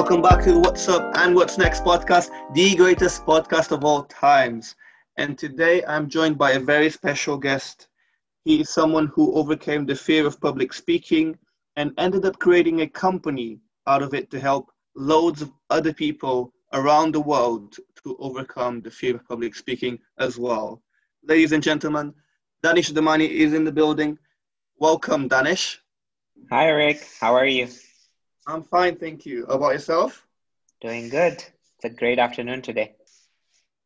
welcome back to What's Up and What's Next podcast, the greatest podcast of all times. And today I'm joined by a very special guest. He is someone who overcame the fear of public speaking and ended up creating a company out of it to help loads of other people around the world to overcome the fear of public speaking as well. Ladies and gentlemen, Danish Dhamani is in the building. Welcome, Danish. Hi, Rick. How are you? I'm fine, thank you. How about yourself? Doing good. It's a great afternoon today.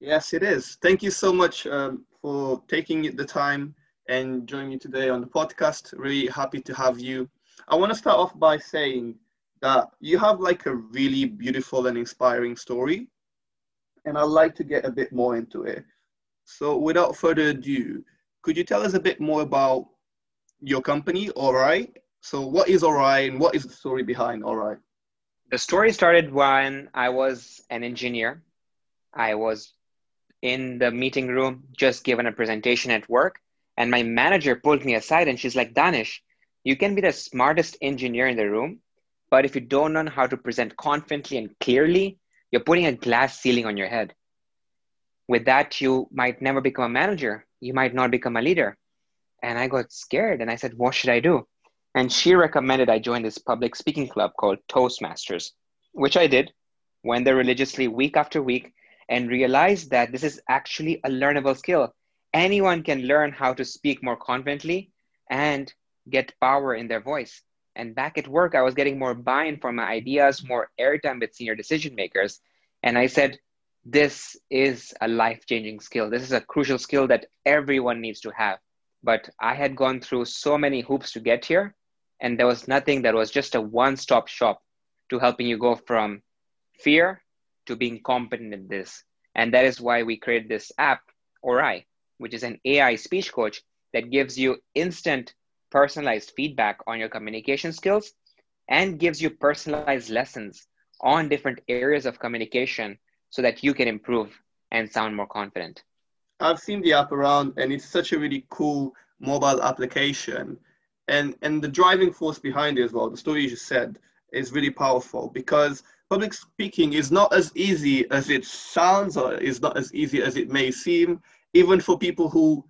Yes, it is. Thank you so much um, for taking the time and joining me today on the podcast. Really happy to have you. I want to start off by saying that you have like a really beautiful and inspiring story, and I'd like to get a bit more into it. So, without further ado, could you tell us a bit more about your company, Orai, so, what is Orai and what is the story behind Orai? The story started when I was an engineer. I was in the meeting room, just given a presentation at work, and my manager pulled me aside and she's like, Danish, you can be the smartest engineer in the room, but if you don't know how to present confidently and clearly, you're putting a glass ceiling on your head. With that, you might never become a manager. You might not become a leader. And I got scared and I said, What should I do? And she recommended I join this public speaking club called Toastmasters, which I did, went there religiously week after week, and realized that this is actually a learnable skill. Anyone can learn how to speak more confidently and get power in their voice. And back at work, I was getting more buy in for my ideas, more airtime with senior decision makers. And I said, this is a life changing skill. This is a crucial skill that everyone needs to have. But I had gone through so many hoops to get here and there was nothing that was just a one-stop shop to helping you go from fear to being competent in this. And that is why we created this app Orai which is an ai speech coach that gives you instant personalized feedback on your communication skills and gives you personalized lessons on different areas of communication so that you can improve and sound more confident. I've seen the app around and it's such a really cool mobile application and and the driving force behind it as well the story you just said is really powerful because public speaking is not as easy as it sounds or is not as easy as it may seem even for people who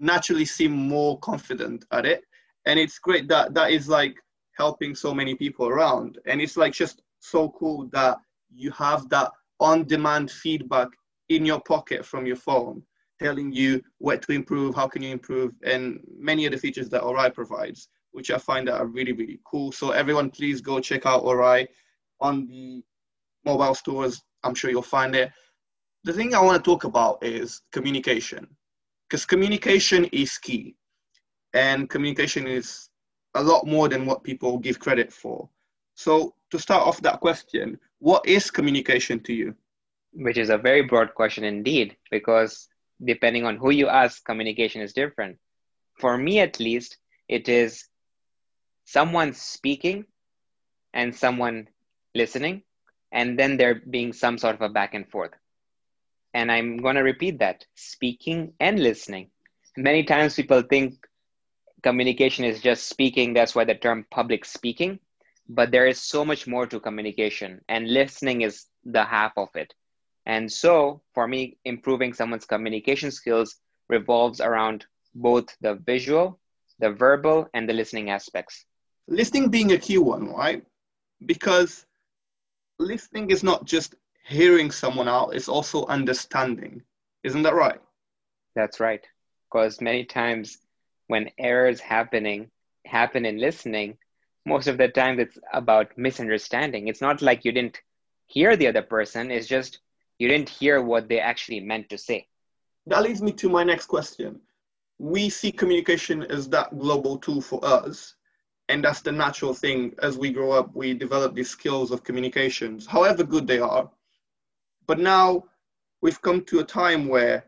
naturally seem more confident at it. And it's great that that is like helping so many people around. And it's like just so cool that you have that on demand feedback in your pocket from your phone telling you what to improve, how can you improve, and many of the features that Orai provides, which I find that are really, really cool. So everyone, please go check out Orai on the mobile stores. I'm sure you'll find it. The thing I want to talk about is communication, because communication is key, and communication is a lot more than what people give credit for. So to start off that question, what is communication to you? Which is a very broad question indeed, because depending on who you ask, communication is different. For me, at least, it is someone speaking and someone listening, and then there being some sort of a back and forth. And I'm going to repeat that speaking and listening. Many times people think communication is just speaking, that's why the term public speaking. But there is so much more to communication, and listening is the half of it. And so for me, improving someone's communication skills revolves around both the visual, the verbal, and the listening aspects. Listening being a key one, right? Because listening is not just hearing someone out, it's also understanding. Isn't that right? That's right. Because many times when errors happening happen in listening, most of the time it's about misunderstanding. It's not like you didn't hear the other person, it's just you didn't hear what they actually meant to say. That leads me to my next question. We see communication as that global tool for us, and that's the natural thing. As we grow up, we develop these skills of communications, however good they are. But now we've come to a time where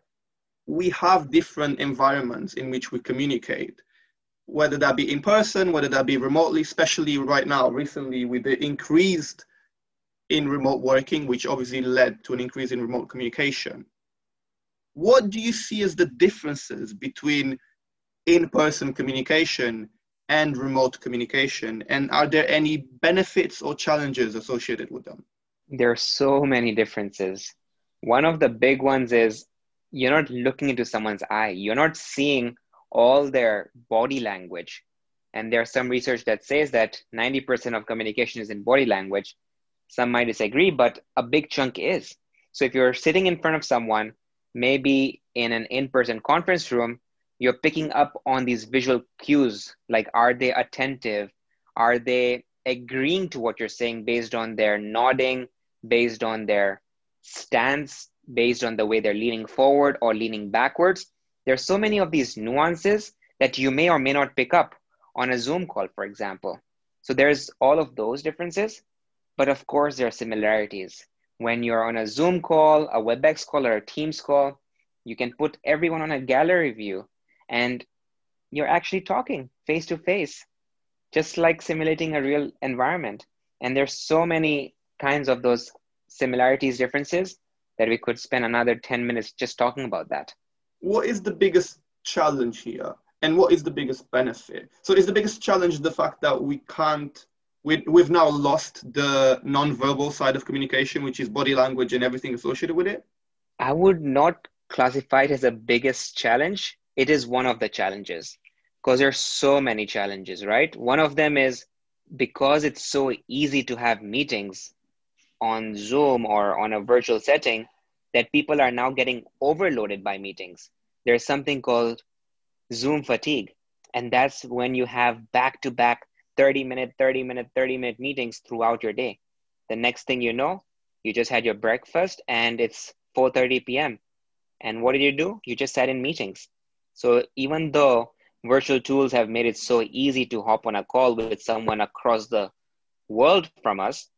we have different environments in which we communicate, whether that be in person, whether that be remotely, especially right now, recently with the increased in remote working, which obviously led to an increase in remote communication. What do you see as the differences between in person communication and remote communication? And are there any benefits or challenges associated with them? There are so many differences. One of the big ones is you're not looking into someone's eye, you're not seeing all their body language. And there's some research that says that 90% of communication is in body language. Some might disagree, but a big chunk is. So if you're sitting in front of someone, maybe in an in person conference room, you're picking up on these visual cues like are they attentive? Are they agreeing to what you're saying based on their nodding, based on their stance, based on the way they're leaning forward or leaning backwards? There's so many of these nuances that you may or may not pick up on a Zoom call, for example. So there's all of those differences, but of course there are similarities. When you're on a Zoom call, a WebEx call, or a Teams call, you can put everyone on a gallery view and you're actually talking face to face, just like simulating a real environment. And there's so many kinds of those similarities, differences that we could spend another 10 minutes just talking about that what is the biggest challenge here and what is the biggest benefit so is the biggest challenge the fact that we can't we, we've now lost the non-verbal side of communication which is body language and everything associated with it i would not classify it as a biggest challenge it is one of the challenges because there's so many challenges right one of them is because it's so easy to have meetings on zoom or on a virtual setting that people are now getting overloaded by meetings. There's something called Zoom fatigue. And that's when you have back to back 30 minute, 30 minute, 30 minute meetings throughout your day. The next thing you know, you just had your breakfast and it's 4:30 p.m. And what did you do? You just sat in meetings. So even though virtual tools have made it so easy to hop on a call with someone across the world from us,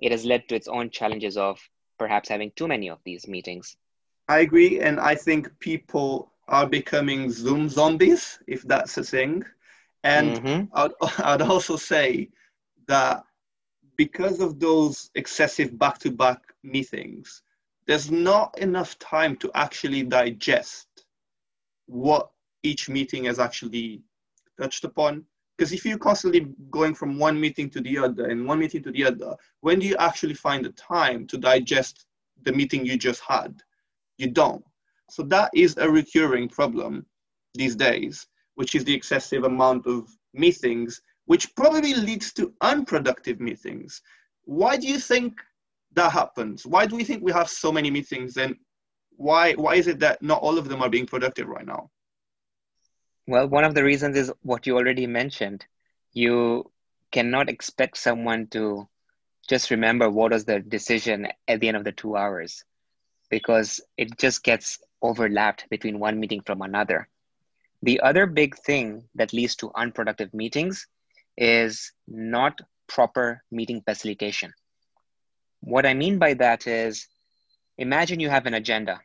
it has led to its own challenges of perhaps having too many of these meetings. I agree, and I think people are becoming Zoom zombies, if that's a thing. And mm-hmm. I'd, I'd also say that because of those excessive back to back meetings, there's not enough time to actually digest what each meeting has actually touched upon. Because if you're constantly going from one meeting to the other and one meeting to the other, when do you actually find the time to digest the meeting you just had? You don't. So that is a recurring problem these days, which is the excessive amount of meetings, which probably leads to unproductive meetings. Why do you think that happens? Why do we think we have so many meetings and why why is it that not all of them are being productive right now? Well, one of the reasons is what you already mentioned. You cannot expect someone to just remember what was the decision at the end of the two hours because it just gets overlapped between one meeting from another. The other big thing that leads to unproductive meetings is not proper meeting facilitation. What I mean by that is imagine you have an agenda,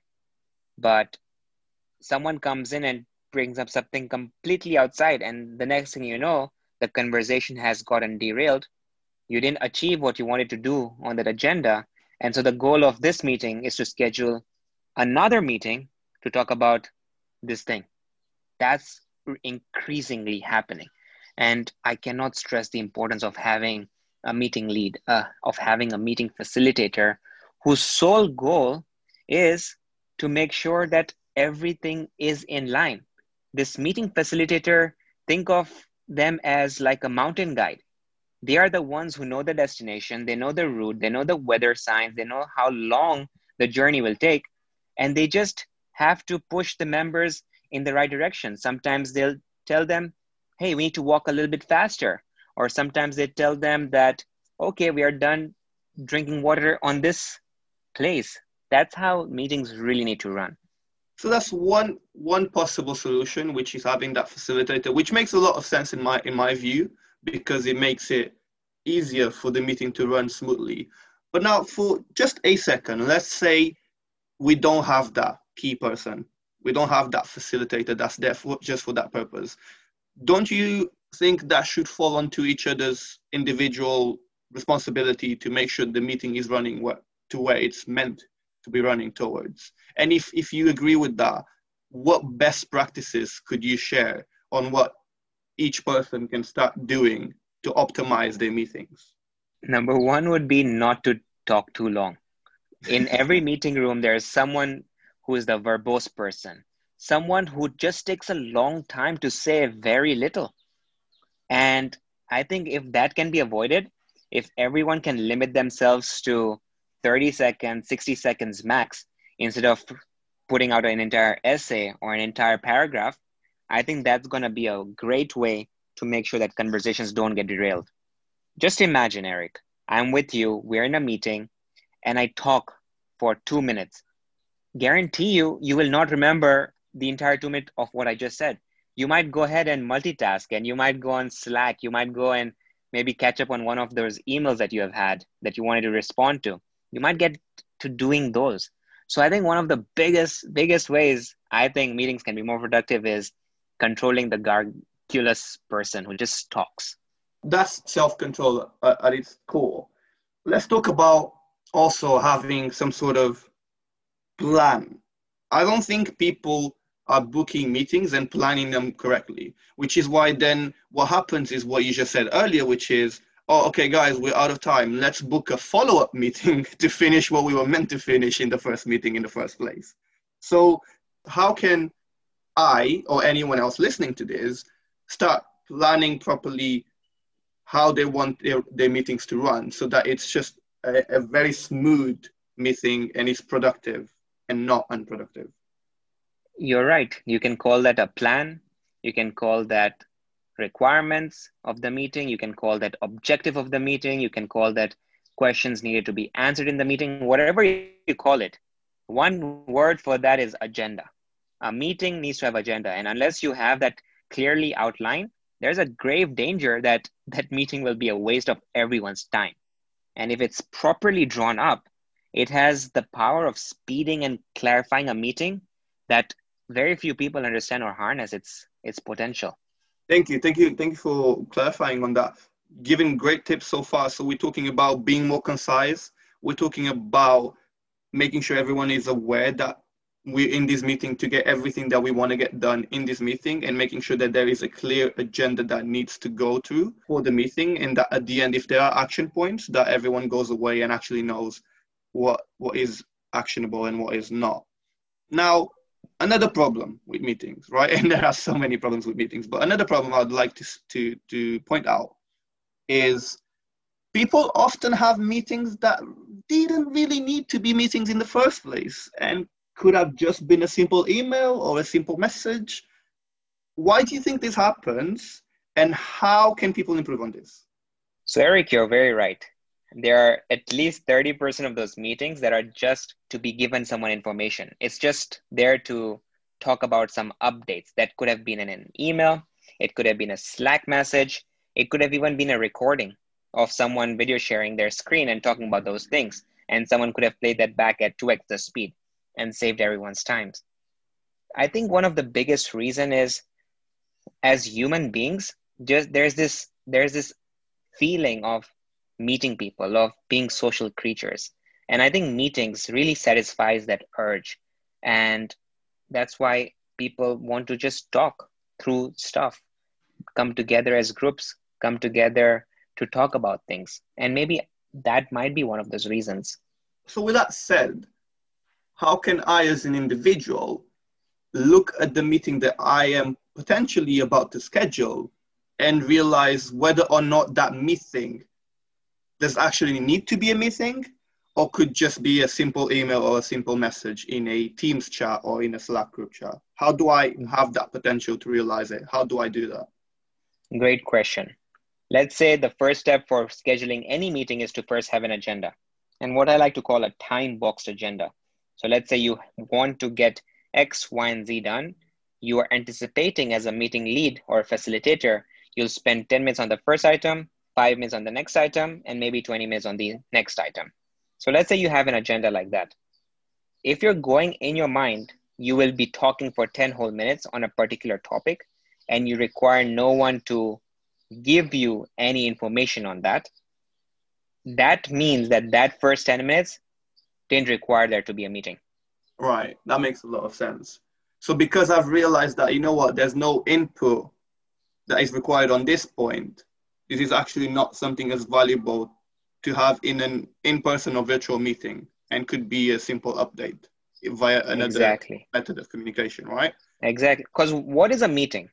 but someone comes in and brings up something completely outside and the next thing you know the conversation has gotten derailed you didn't achieve what you wanted to do on that agenda and so the goal of this meeting is to schedule another meeting to talk about this thing that's increasingly happening and i cannot stress the importance of having a meeting lead uh, of having a meeting facilitator whose sole goal is to make sure that everything is in line this meeting facilitator, think of them as like a mountain guide. They are the ones who know the destination, they know the route, they know the weather signs, they know how long the journey will take, and they just have to push the members in the right direction. Sometimes they'll tell them, hey, we need to walk a little bit faster. Or sometimes they tell them that, okay, we are done drinking water on this place. That's how meetings really need to run. So that's one one possible solution, which is having that facilitator, which makes a lot of sense in my in my view because it makes it easier for the meeting to run smoothly. But now, for just a second, let's say we don't have that key person, we don't have that facilitator that's there for just for that purpose. Don't you think that should fall onto each other's individual responsibility to make sure the meeting is running what, to where it's meant to be running towards? And if, if you agree with that, what best practices could you share on what each person can start doing to optimize their meetings? Number one would be not to talk too long. In every meeting room, there is someone who is the verbose person, someone who just takes a long time to say very little. And I think if that can be avoided, if everyone can limit themselves to 30 seconds, 60 seconds max, instead of putting out an entire essay or an entire paragraph, I think that's going to be a great way to make sure that conversations don't get derailed. Just imagine, Eric, I'm with you, we're in a meeting, and I talk for two minutes. Guarantee you, you will not remember the entire two minutes of what I just said. You might go ahead and multitask, and you might go on Slack, you might go and maybe catch up on one of those emails that you have had that you wanted to respond to. You might get to doing those. So I think one of the biggest biggest ways I think meetings can be more productive is controlling the garrulous person who just talks. That's self-control uh, at its core. Let's talk about also having some sort of plan. I don't think people are booking meetings and planning them correctly, which is why then what happens is what you just said earlier, which is oh, okay, guys, we're out of time. Let's book a follow up meeting to finish what we were meant to finish in the first meeting in the first place. So, how can I or anyone else listening to this start planning properly how they want their, their meetings to run so that it's just a, a very smooth meeting and it's productive and not unproductive? You're right. You can call that a plan. You can call that requirements of the meeting. You can call that objective of the meeting. You can call that questions needed to be answered in the meeting, whatever you call it. One word for that is agenda. A meeting needs to have agenda. And unless you have that clearly outlined, there's a grave danger that that meeting will be a waste of everyone's time. And if it's properly drawn up, it has the power of speeding and clarifying a meeting that very few people understand or harness its its potential. Thank you, thank you, thank you for clarifying on that. Giving great tips so far. So we're talking about being more concise. We're talking about making sure everyone is aware that we're in this meeting to get everything that we want to get done in this meeting and making sure that there is a clear agenda that needs to go to for the meeting and that at the end if there are action points that everyone goes away and actually knows what what is actionable and what is not now another problem with meetings, right? And there are so many problems with meetings, but another problem I'd like to, to, to point out is people often have meetings that didn't really need to be meetings in the first place and could have just been a simple email or a simple message. Why do you think this happens and how can people improve on this? So, Eric, you're very right there are at least 30% of those meetings that are just to be given someone information. It's just there to talk about some updates that could have been in an email, it could have been a Slack message, it could have even been a recording of someone video sharing their screen and talking about those things. And someone could have played that back at 2x the speed and saved everyone's times. I think one of the biggest reason is as human beings, just there's this there's this feeling of meeting people, of being social creatures. And I think meetings really satisfies that urge. And that's why people want to just talk through stuff, come together as groups, come together to talk about things. And maybe that might be one of those reasons. So, with that said, how can I, as an individual, look at the meeting that I am potentially about to schedule and realize whether or not that meeting does actually need to be a meeting or could just be a simple email or a simple message in a Teams chat or in a Slack group chat? How do I have that potential to realize it? How do I do that? Great question. Let's say the first step for scheduling any meeting is to first have an agenda and what I like to call a time boxed agenda. So let's say you want to get X, Y, and Z done. You are anticipating as a meeting lead or facilitator, you'll spend 10 minutes on the first item, five minutes on the next item, and maybe 20 minutes on the next item. So let's say you have an agenda like that. If you're going in your mind, you will be talking for 10 whole minutes on a particular topic, and you require no one to give you any information on that. That means that that first 10 minutes didn't require there to be a meeting. Right. That makes a lot of sense. So because I've realized that, you know what, there's no input that is required on this point, this is actually not something as valuable to have in an in-person or virtual meeting and could be a simple update via another exactly. method of communication, right? Exactly. Because what is a meeting?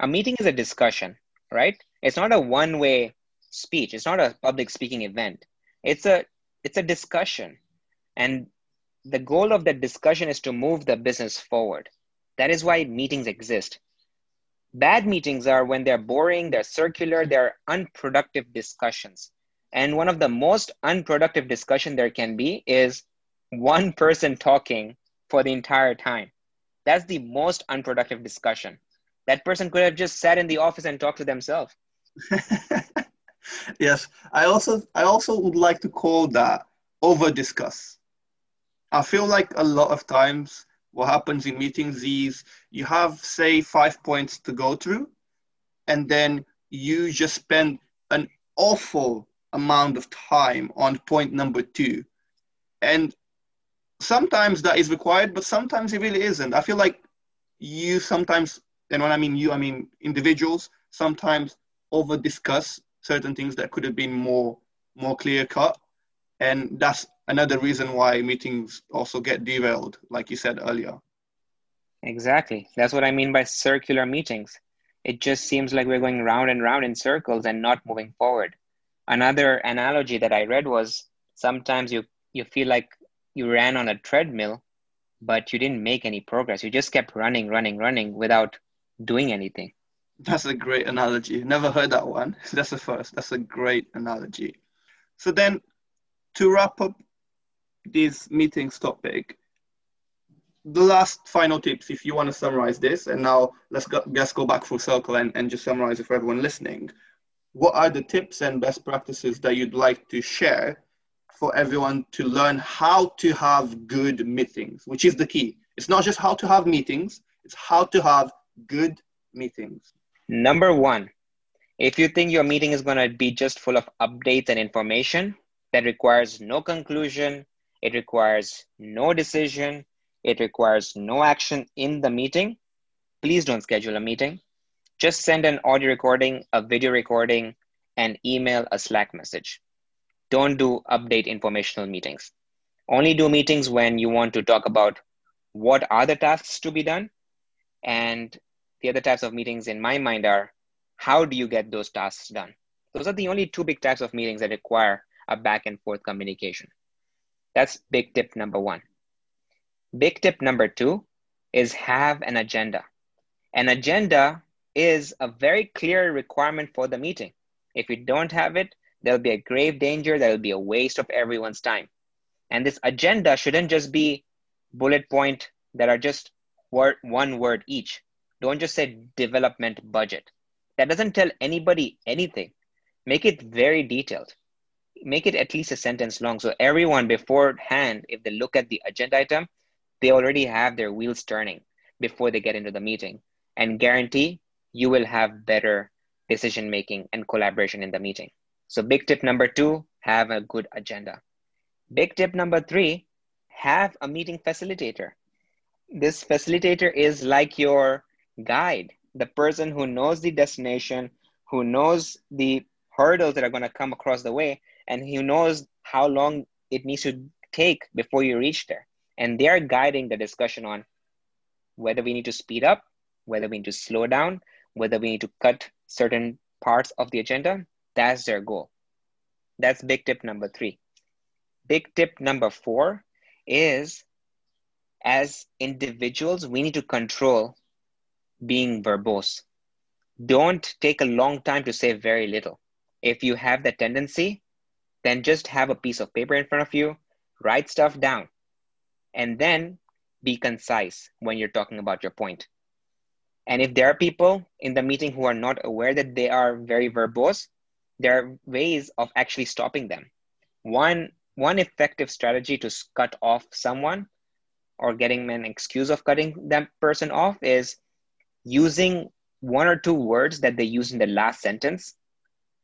A meeting is a discussion, right? It's not a one-way speech. It's not a public speaking event. It's a it's a discussion. And the goal of that discussion is to move the business forward. That is why meetings exist. Bad meetings are when they're boring, they're circular, they're unproductive discussions. And one of the most unproductive discussion there can be is one person talking for the entire time. That's the most unproductive discussion. That person could have just sat in the office and talked to themselves. yes, I also I also would like to call that over discuss. I feel like a lot of times what happens in meetings is you have say five points to go through and then you just spend an awful amount of time on point number two. And sometimes that is required but sometimes it really isn't. I feel like you sometimes and when i mean you i mean individuals sometimes over discuss certain things that could have been more more clear cut and that's another reason why meetings also get derailed like you said earlier. Exactly. That's what i mean by circular meetings. It just seems like we're going round and round in circles and not moving forward. Another analogy that i read was sometimes you you feel like you ran on a treadmill but you didn't make any progress. You just kept running running running without doing anything. That's a great analogy. Never heard that one. That's the first. That's a great analogy. So then to wrap up this meetings topic, the last final tips, if you want to summarize this, and now let's go, let's go back full circle and, and just summarize it for everyone listening. What are the tips and best practices that you'd like to share for everyone to learn how to have good meetings, which is the key? It's not just how to have meetings, it's how to have good meetings. Number one, if you think your meeting is going to be just full of updates and information that requires no conclusion, it requires no decision. It requires no action in the meeting. Please don't schedule a meeting. Just send an audio recording, a video recording, and email a Slack message. Don't do update informational meetings. Only do meetings when you want to talk about what are the tasks to be done. And the other types of meetings in my mind are how do you get those tasks done? Those are the only two big types of meetings that require a back and forth communication. That's big tip number one. Big tip number two is have an agenda. An agenda is a very clear requirement for the meeting. If you don't have it, there'll be a grave danger that will be a waste of everyone's time. And this agenda shouldn't just be bullet point that are just word, one word each. Don't just say development budget. That doesn't tell anybody anything. Make it very detailed make it at least a sentence long. So everyone beforehand, if they look at the agenda item, they already have their wheels turning before they get into the meeting and guarantee you will have better decision making and collaboration in the meeting. So big tip number two, have a good agenda. Big tip number three, have a meeting facilitator. This facilitator is like your guide, the person who knows the destination, who knows the hurdles that are going to come across the way, and he knows how long it needs to take before you reach there. And they're guiding the discussion on whether we need to speed up, whether we need to slow down, whether we need to cut certain parts of the agenda. That's their goal. That's big tip number three. Big tip number four is as individuals, we need to control being verbose. Don't take a long time to say very little. If you have the tendency, then just have a piece of paper in front of you, write stuff down, and then be concise when you're talking about your point. And if there are people in the meeting who are not aware that they are very verbose, there are ways of actually stopping them. One, one effective strategy to cut off someone or getting an excuse of cutting that person off is using one or two words that they use in the last sentence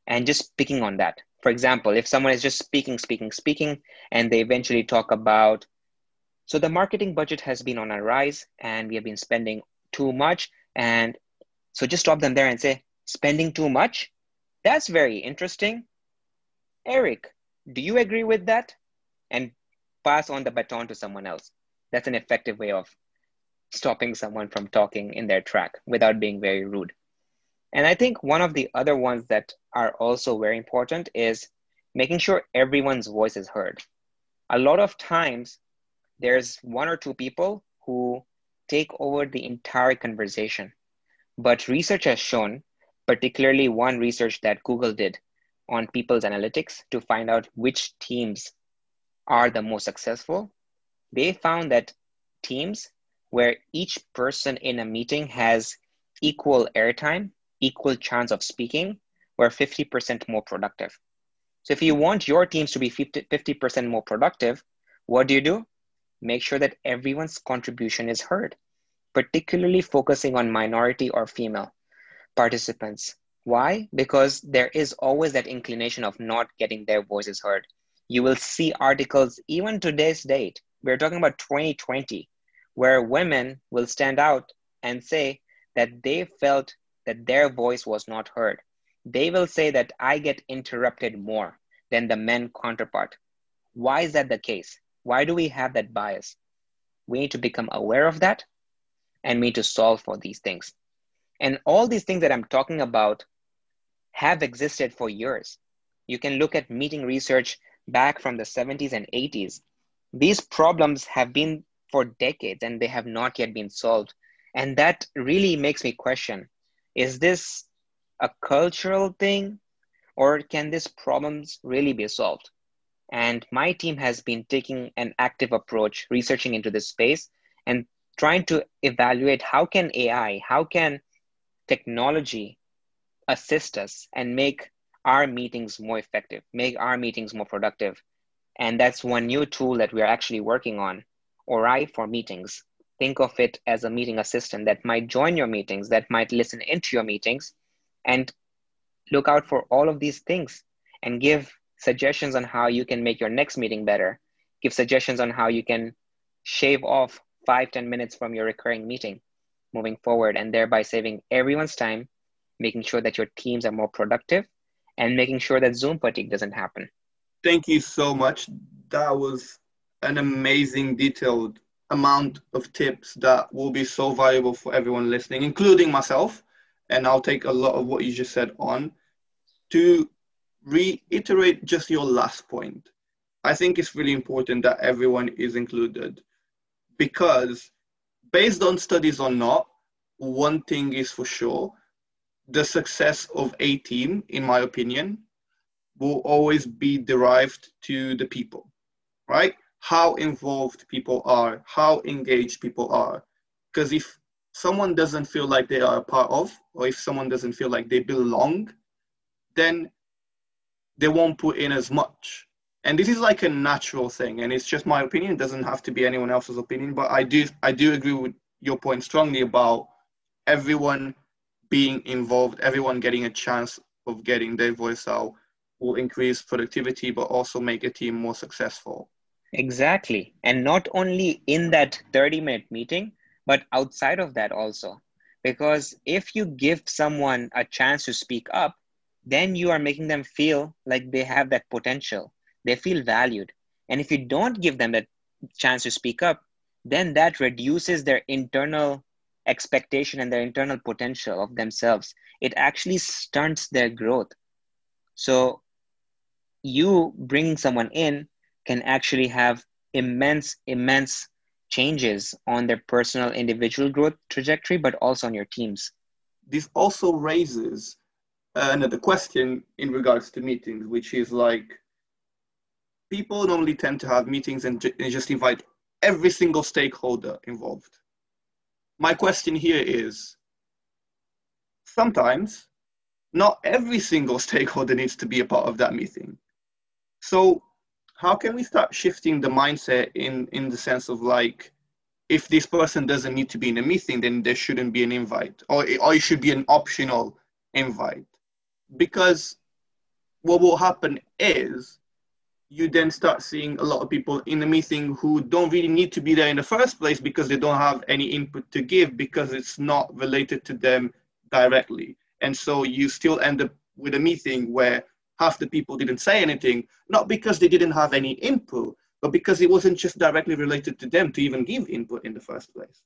and just picking on that. For example, if someone is just speaking, speaking, speaking, and they eventually talk about, so the marketing budget has been on a rise and we have been spending too much. And so just stop them there and say, spending too much? That's very interesting. Eric, do you agree with that? And pass on the baton to someone else. That's an effective way of stopping someone from talking in their track without being very rude. And I think one of the other ones that are also very important is making sure everyone's voice is heard. A lot of times, there's one or two people who take over the entire conversation. But research has shown, particularly one research that Google did on people's analytics to find out which teams are the most successful, they found that teams where each person in a meeting has equal airtime, equal chance of speaking, were 50% more productive. So if you want your teams to be 50, 50% more productive, what do you do? Make sure that everyone's contribution is heard, particularly focusing on minority or female participants. Why? Because there is always that inclination of not getting their voices heard. You will see articles, even today's date, we're talking about 2020, where women will stand out and say that they felt that their voice was not heard. They will say that I get interrupted more than the men counterpart. Why is that the case? Why do we have that bias? We need to become aware of that and we need to solve for these things. And all these things that I'm talking about have existed for years. You can look at meeting research back from the 70s and 80s. These problems have been for decades and they have not yet been solved. And that really makes me question is this a cultural thing or can these problems really be solved? And my team has been taking an active approach, researching into this space and trying to evaluate how can AI, how can technology assist us and make our meetings more effective, make our meetings more productive. And that's one new tool that we're actually working on, Orai for meetings. Think of it as a meeting assistant that might join your meetings, that might listen into your meetings, and look out for all of these things and give suggestions on how you can make your next meeting better. Give suggestions on how you can shave off five ten minutes from your recurring meeting moving forward, and thereby saving everyone's time making sure that your teams are more productive, and making sure that Zoom fatigue doesn't happen. Thank you so much. That was an amazing, detailed amount of tips that will be so valuable for everyone listening, including myself. And I'll take a lot of what you just said on. To reiterate just your last point, I think it's really important that everyone is included because, based on studies or not, one thing is for sure the success of a team, in my opinion, will always be derived to the people, right? How involved people are, how engaged people are. Because if someone doesn't feel like they are a part of, or if someone doesn't feel like they belong, then they won't put in as much. And this is like a natural thing, and it's just my opinion. It doesn't have to be anyone else's opinion, but I do I do agree with your point strongly about everyone being involved, everyone getting a chance of getting their voice out will increase productivity, but also make a team more successful. Exactly. And not only in that 30 minute meeting, but outside of that also. Because if you give someone a chance to speak up, then you are making them feel like they have that potential. They feel valued. And if you don't give them that chance to speak up, then that reduces their internal expectation and their internal potential of themselves it actually stunts their growth so you bring someone in can actually have immense immense changes on their personal individual growth trajectory but also on your teams this also raises another question in regards to meetings which is like people normally tend to have meetings and just invite every single stakeholder involved my question here is sometimes not every single stakeholder needs to be a part of that meeting. So how can we start shifting the mindset in in the sense of like if this person doesn't need to be in a meeting then there shouldn't be an invite or, or it should be an optional invite because what will happen is you then start seeing a lot of people in the meeting who don't really need to be there in the first place because they don't have any input to give because it's not related to them directly. And so you still end up with a meeting where half the people didn't say anything, not because they didn't have any input, but because it wasn't just directly related to them to even give input in the first place.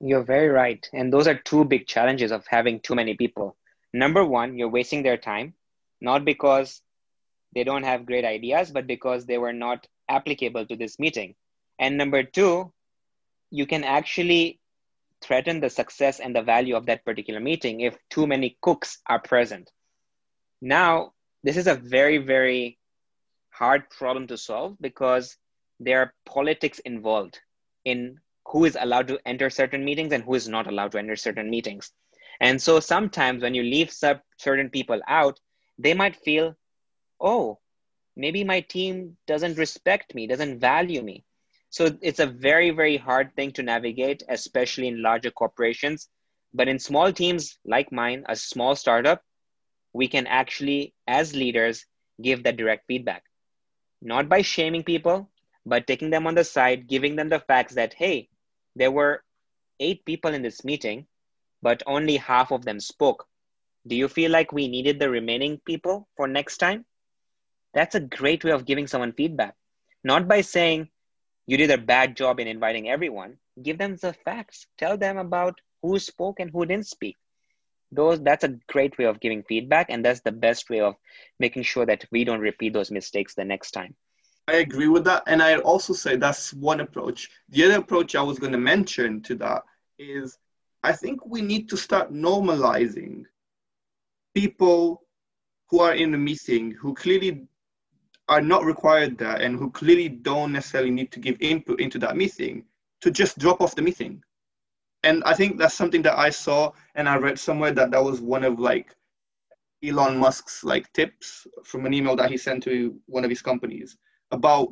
You're very right. And those are two big challenges of having too many people. Number one, you're wasting their time, not because they don't have great ideas, but because they were not applicable to this meeting. And number two, you can actually threaten the success and the value of that particular meeting if too many cooks are present. Now, this is a very, very hard problem to solve because there are politics involved in who is allowed to enter certain meetings and who is not allowed to enter certain meetings. And so sometimes when you leave certain people out, they might feel, oh, maybe my team doesn't respect me, doesn't value me. So it's a very, very hard thing to navigate, especially in larger corporations. But in small teams like mine, a small startup, we can actually, as leaders, give that direct feedback. Not by shaming people, but taking them on the side, giving them the facts that, hey, there were eight people in this meeting, but only half of them spoke. Do you feel like we needed the remaining people for next time? That's a great way of giving someone feedback. Not by saying you did a bad job in inviting everyone. Give them the facts. Tell them about who spoke and who didn't speak. Those that's a great way of giving feedback, and that's the best way of making sure that we don't repeat those mistakes the next time. I agree with that. And I also say that's one approach. The other approach I was going to mention to that is I think we need to start normalizing people who are in the meeting who clearly are not required there and who clearly don't necessarily need to give input into that meeting to just drop off the meeting. And I think that's something that I saw and I read somewhere that that was one of like Elon Musk's like tips from an email that he sent to one of his companies about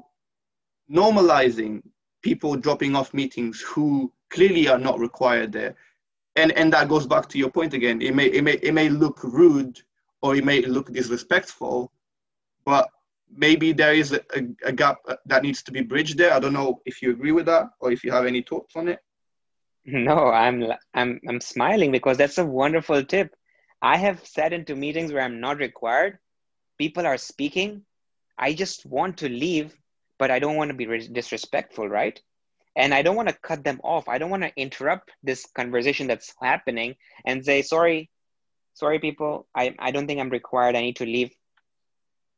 normalizing people dropping off meetings who clearly are not required there. And and that goes back to your point again. It may it may it may look rude or it may look disrespectful, but maybe there is a, a, a gap that needs to be bridged there. I don't know if you agree with that or if you have any thoughts on it. No, I'm I'm I'm smiling because that's a wonderful tip. I have sat into meetings where I'm not required. People are speaking I just want to leave, but I don't want to be disrespectful, right? And I don't want to cut them off. I don't want to interrupt this conversation that's happening and say, sorry, sorry, people, I, I don't think I'm required. I need to leave.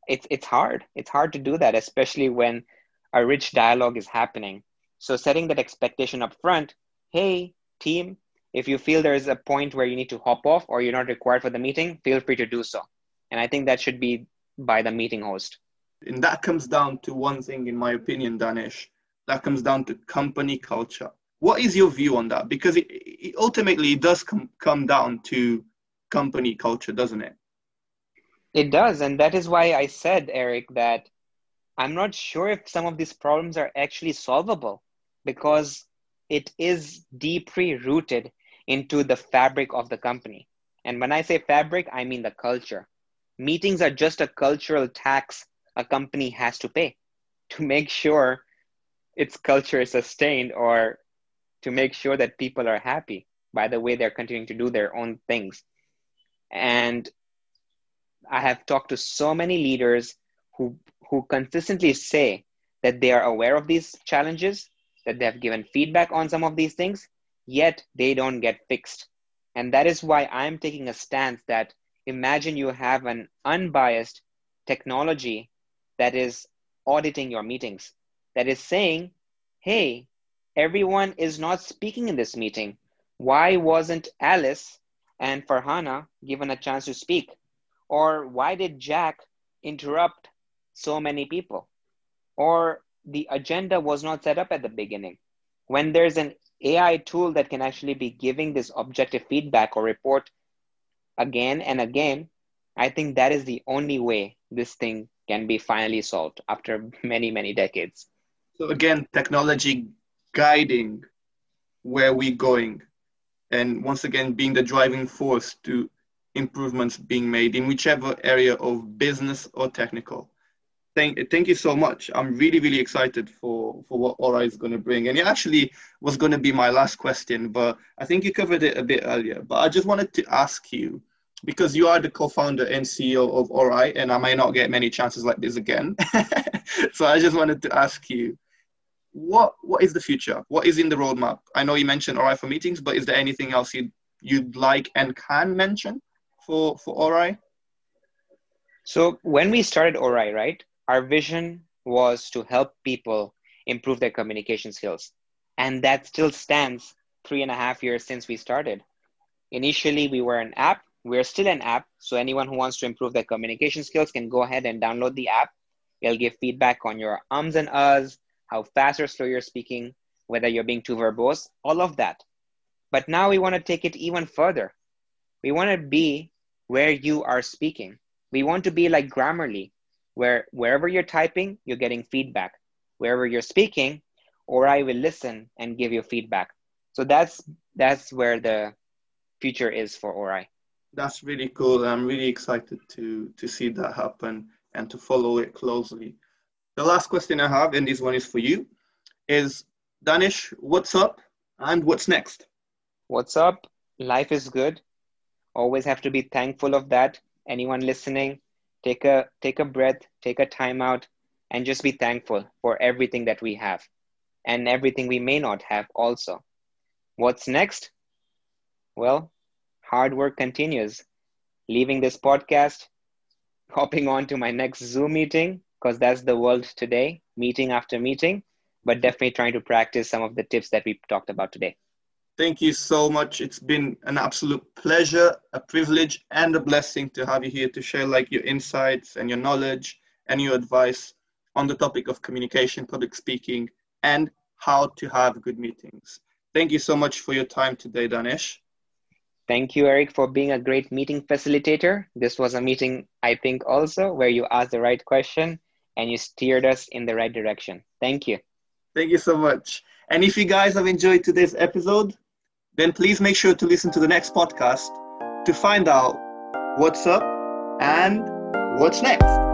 It's, it's hard. It's hard to do that, especially when a rich dialogue is happening. So setting that expectation up front, hey, team, if you feel there's a point where you need to hop off or you're not required for the meeting, feel free to do so. And I think that should be by the meeting host. And that comes down to one thing, in my opinion, Danish. That comes down to company culture. What is your view on that? Because it, it ultimately does come, come down to company culture, doesn't it? It does. And that is why I said, Eric, that I'm not sure if some of these problems are actually solvable because it is deeply rooted into the fabric of the company. And when I say fabric, I mean the culture. Meetings are just a cultural tax a company has to pay to make sure its culture is sustained or to make sure that people are happy by the way they're continuing to do their own things. And I have talked to so many leaders who, who consistently say that they are aware of these challenges, that they have given feedback on some of these things, yet they don't get fixed. And that is why I'm taking a stance that imagine you have an unbiased technology that is auditing your meetings, that is saying, hey, everyone is not speaking in this meeting. Why wasn't Alice and Farhana given a chance to speak? Or why did Jack interrupt so many people? Or the agenda was not set up at the beginning. When there's an AI tool that can actually be giving this objective feedback or report again and again, I think that is the only way this thing can be finally solved after many, many decades. So again, technology guiding where we're going, and once again being the driving force to improvements being made in whichever area of business or technical. Thank, thank you so much. I'm really, really excited for, for what Orai is going to bring. And it actually was going to be my last question, but I think you covered it a bit earlier. But I just wanted to ask you because you are the co-founder and CEO of Orai, and I may not get many chances like this again. so I just wanted to ask you, what what is the future? What is in the roadmap? I know you mentioned Orai for meetings, but is there anything else you'd you'd like and can mention for for Orai? So when we started Orai, right, our vision was to help people improve their communication skills, and that still stands. Three and a half years since we started. Initially, we were an app we're still an app, so anyone who wants to improve their communication skills can go ahead and download the app. It'll give feedback on your ums and uhs, how fast or slow you're speaking, whether you're being too verbose, all of that. But now we want to take it even further. We want to be where you are speaking. We want to be like Grammarly, where wherever you're typing, you're getting feedback. Wherever you're speaking, Orai will listen and give you feedback. So that's that's where the future is for Orai that's really cool. I'm really excited to to see that happen and to follow it closely. The last question I have, and this one is for you, is Danish, what's up and what's next? What's up? Life is good. Always have to be thankful of that. Anyone listening, take a take a breath, take a time out, and just be thankful for everything that we have and everything we may not have also. What's next? Well, hard work continues. Leaving this podcast, hopping on to my next Zoom meeting, because that's the world today, meeting after meeting, but definitely trying to practice some of the tips that we talked about today. Thank you so much. It's been an absolute pleasure, a privilege, and a blessing to have you here to share like your insights and your knowledge and your advice on the topic of communication, public speaking, and how to have good meetings. Thank you so much for your time today, Danish. Thank you, Eric, for being a great meeting facilitator. This was a meeting, I think, also where you asked the right question and you steered us in the right direction. Thank you. Thank you so much. And if you guys have enjoyed today's episode, then please make sure to listen to the next podcast to find out what's up and what's next.